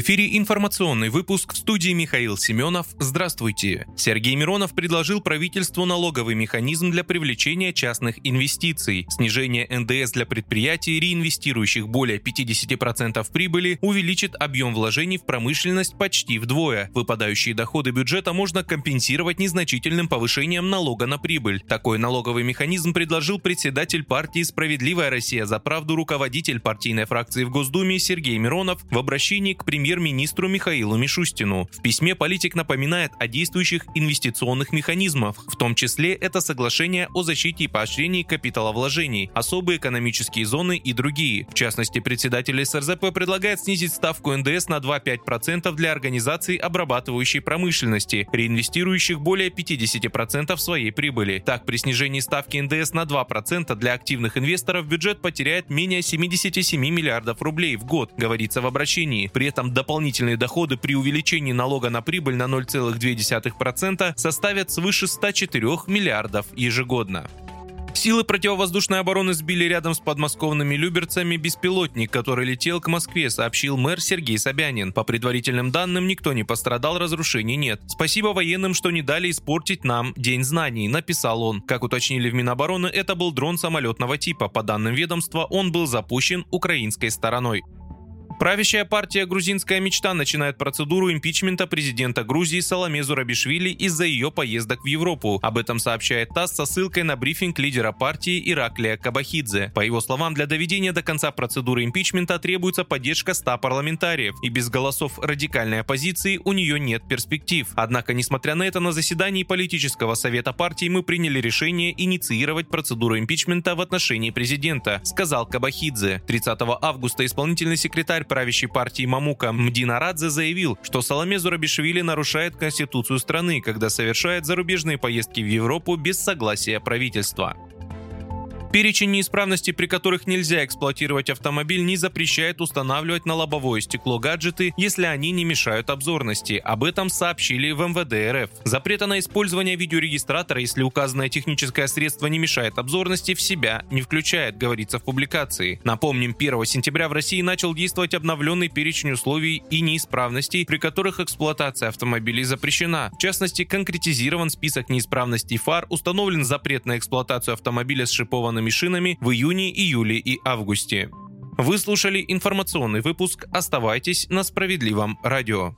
В эфире информационный выпуск в студии Михаил Семенов. Здравствуйте. Сергей Миронов предложил правительству налоговый механизм для привлечения частных инвестиций. Снижение НДС для предприятий, реинвестирующих более 50% прибыли, увеличит объем вложений в промышленность почти вдвое. Выпадающие доходы бюджета можно компенсировать незначительным повышением налога на прибыль. Такой налоговый механизм предложил председатель партии «Справедливая Россия за правду» руководитель партийной фракции в Госдуме Сергей Миронов в обращении к премьер-министру Михаилу Мишустину. В письме политик напоминает о действующих инвестиционных механизмах, в том числе это соглашение о защите и поощрении капиталовложений, особые экономические зоны и другие. В частности, председатель СРЗП предлагает снизить ставку НДС на 2,5% для организаций обрабатывающей промышленности, реинвестирующих более 50% своей прибыли. Так, при снижении ставки НДС на 2% для активных инвесторов бюджет потеряет менее 77 миллиардов рублей в год, говорится в обращении. При этом дополнительные доходы при увеличении налога на прибыль на 0,2% составят свыше 104 миллиардов ежегодно. Силы противовоздушной обороны сбили рядом с подмосковными Люберцами беспилотник, который летел к Москве, сообщил мэр Сергей Собянин. По предварительным данным, никто не пострадал, разрушений нет. Спасибо военным, что не дали испортить нам День знаний, написал он. Как уточнили в Минобороны, это был дрон самолетного типа. По данным ведомства, он был запущен украинской стороной. Правящая партия «Грузинская мечта» начинает процедуру импичмента президента Грузии Саламе Зурабишвили из-за ее поездок в Европу. Об этом сообщает ТАСС со ссылкой на брифинг лидера партии Ираклия Кабахидзе. По его словам, для доведения до конца процедуры импичмента требуется поддержка 100 парламентариев, и без голосов радикальной оппозиции у нее нет перспектив. Однако, несмотря на это, на заседании политического совета партии мы приняли решение инициировать процедуру импичмента в отношении президента, сказал Кабахидзе. 30 августа исполнительный секретарь правящей партии Мамука Мдина Радзе заявил, что Саламе Зурабишвили нарушает конституцию страны, когда совершает зарубежные поездки в Европу без согласия правительства. Перечень неисправностей, при которых нельзя эксплуатировать автомобиль, не запрещает устанавливать на лобовое стекло гаджеты, если они не мешают обзорности. Об этом сообщили в МВД РФ. Запрета на использование видеорегистратора, если указанное техническое средство не мешает обзорности, в себя не включает, говорится в публикации. Напомним, 1 сентября в России начал действовать обновленный перечень условий и неисправностей, при которых эксплуатация автомобилей запрещена. В частности, конкретизирован список неисправностей фар, установлен запрет на эксплуатацию автомобиля с шипованным тоннами шинами в июне, июле и августе. Вы слушали информационный выпуск. Оставайтесь на справедливом радио.